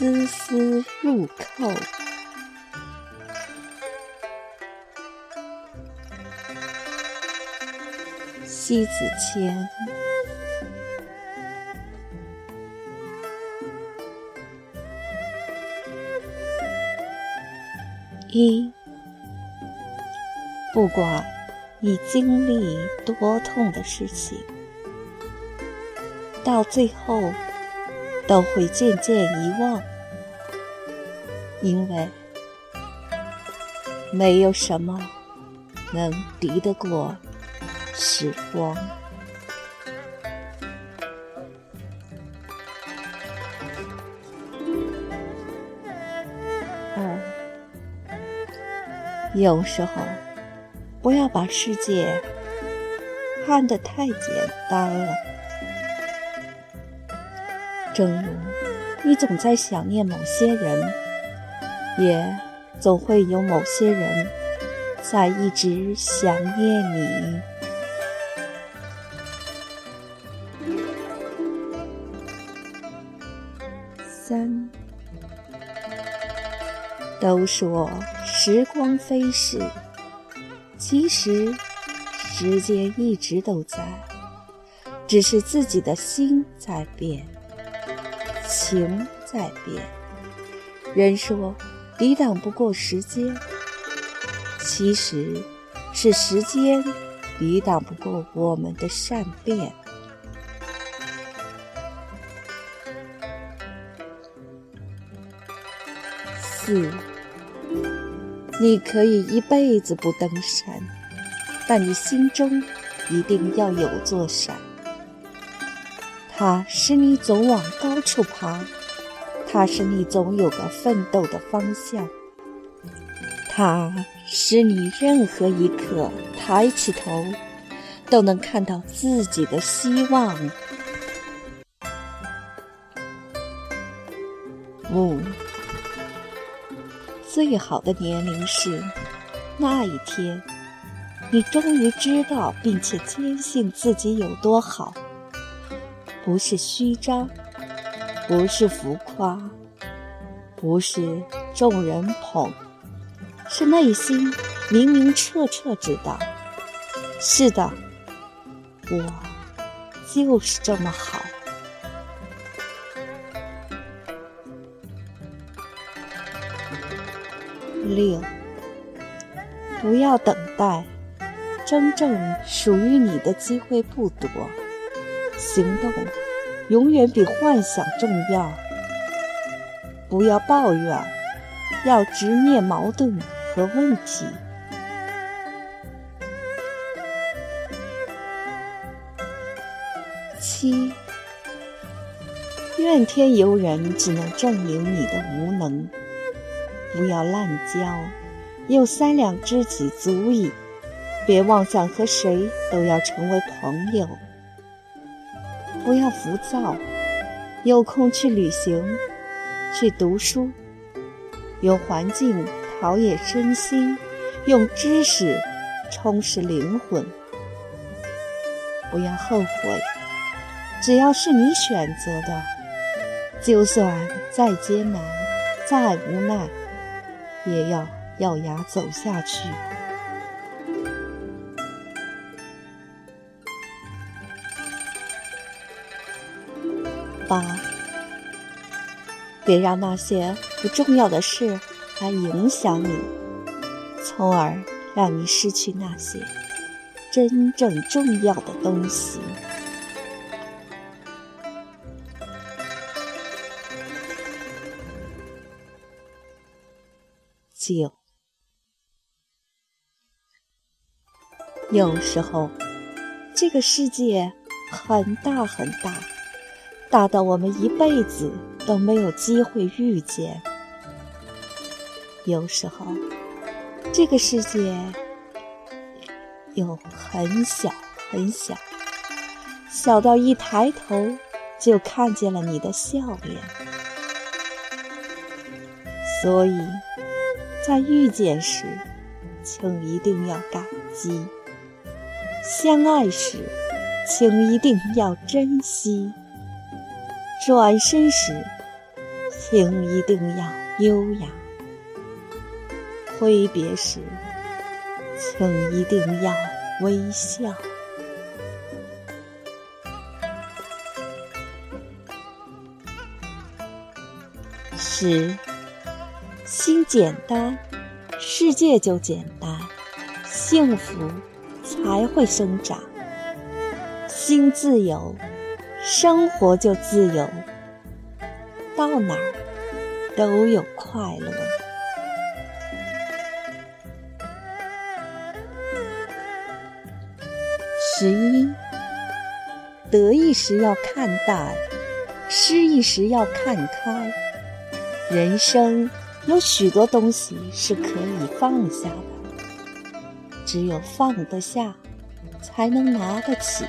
丝丝入扣。西子千。一，不管你经历多痛的事情，到最后都会渐渐遗忘，因为没有什么能敌得过时光。二有时候，不要把世界看得太简单了。正如你总在想念某些人，也总会有某些人在一直想念你。三，都说。时光飞逝，其实时间一直都在，只是自己的心在变，情在变。人说抵挡不过时间，其实是时间抵挡不过我们的善变。四。你可以一辈子不登山，但你心中一定要有座山。它使你总往高处爬，它使你总有个奋斗的方向，它使你任何一刻抬起头都能看到自己的希望。五。最好的年龄是那一天，你终于知道并且坚信自己有多好。不是虚张，不是浮夸，不是众人捧，是内心明明彻彻知道。是的，我就是这么好。六，不要等待，真正属于你的机会不多。行动永远比幻想重要。不要抱怨，要直面矛盾和问题。七，怨天尤人只能证明你的无能。不要滥交，有三两知己足矣。别妄想和谁都要成为朋友。不要浮躁，有空去旅行，去读书，用环境陶冶身心，用知识充实灵魂。不要后悔，只要是你选择的，就算再艰难，再无奈。也要咬牙走下去。八，别让那些不重要的事来影响你，从而让你失去那些真正重要的东西。九，有时候这个世界很大很大，大到我们一辈子都没有机会遇见；有时候这个世界又很小很小，小到一抬头就看见了你的笑脸，所以。在遇见时，请一定要感激；相爱时，请一定要珍惜；转身时，请一定要优雅，挥别时，请一定要微笑。十，心简单，世界就简单，幸福才会生长。心自由，生活就自由，到哪儿都有快乐。十一，得意时要看淡，失意时要看开。人生有许多东西是可以放下的，只有放得下，才能拿得起。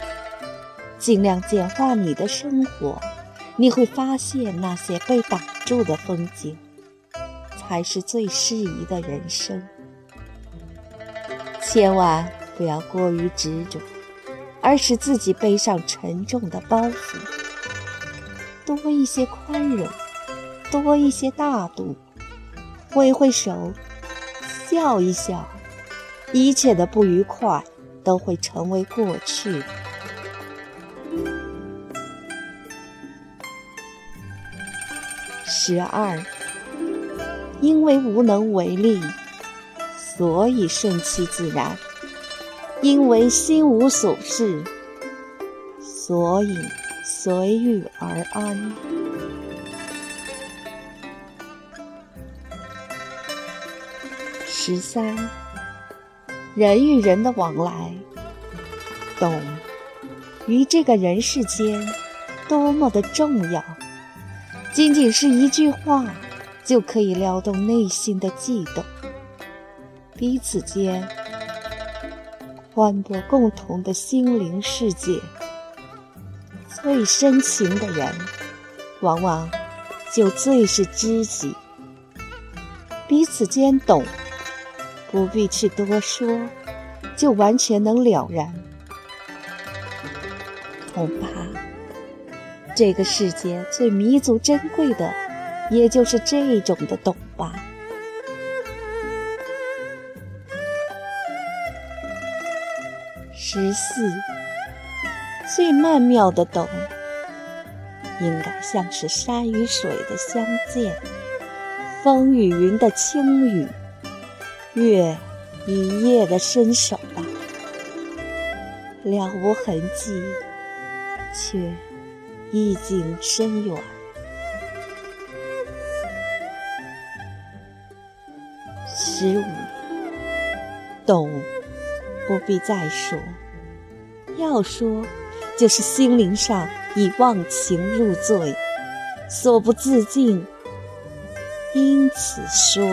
尽量简化你的生活，你会发现那些被挡住的风景，才是最适宜的人生。千万不要过于执着，而使自己背上沉重的包袱。多一些宽容。多一些大度，挥挥手，笑一笑，一切的不愉快都会成为过去。十二，因为无能为力，所以顺其自然；因为心无所事，所以随遇而安。十三，人与人的往来，懂于这个人世间多么的重要。仅仅是一句话，就可以撩动内心的悸动。彼此间宽博共同的心灵世界，最深情的人，往往就最是知己。彼此间懂。不必去多说，就完全能了然。恐怕这个世界最弥足珍贵的，也就是这种的懂吧。十四，最曼妙的懂，应该像是山与水的相见，风与云的轻语。月与夜的伸手吧，了无痕迹，却意境深远。十五，懂，不必再说，要说，就是心灵上已忘情入醉，所不自禁，因此说。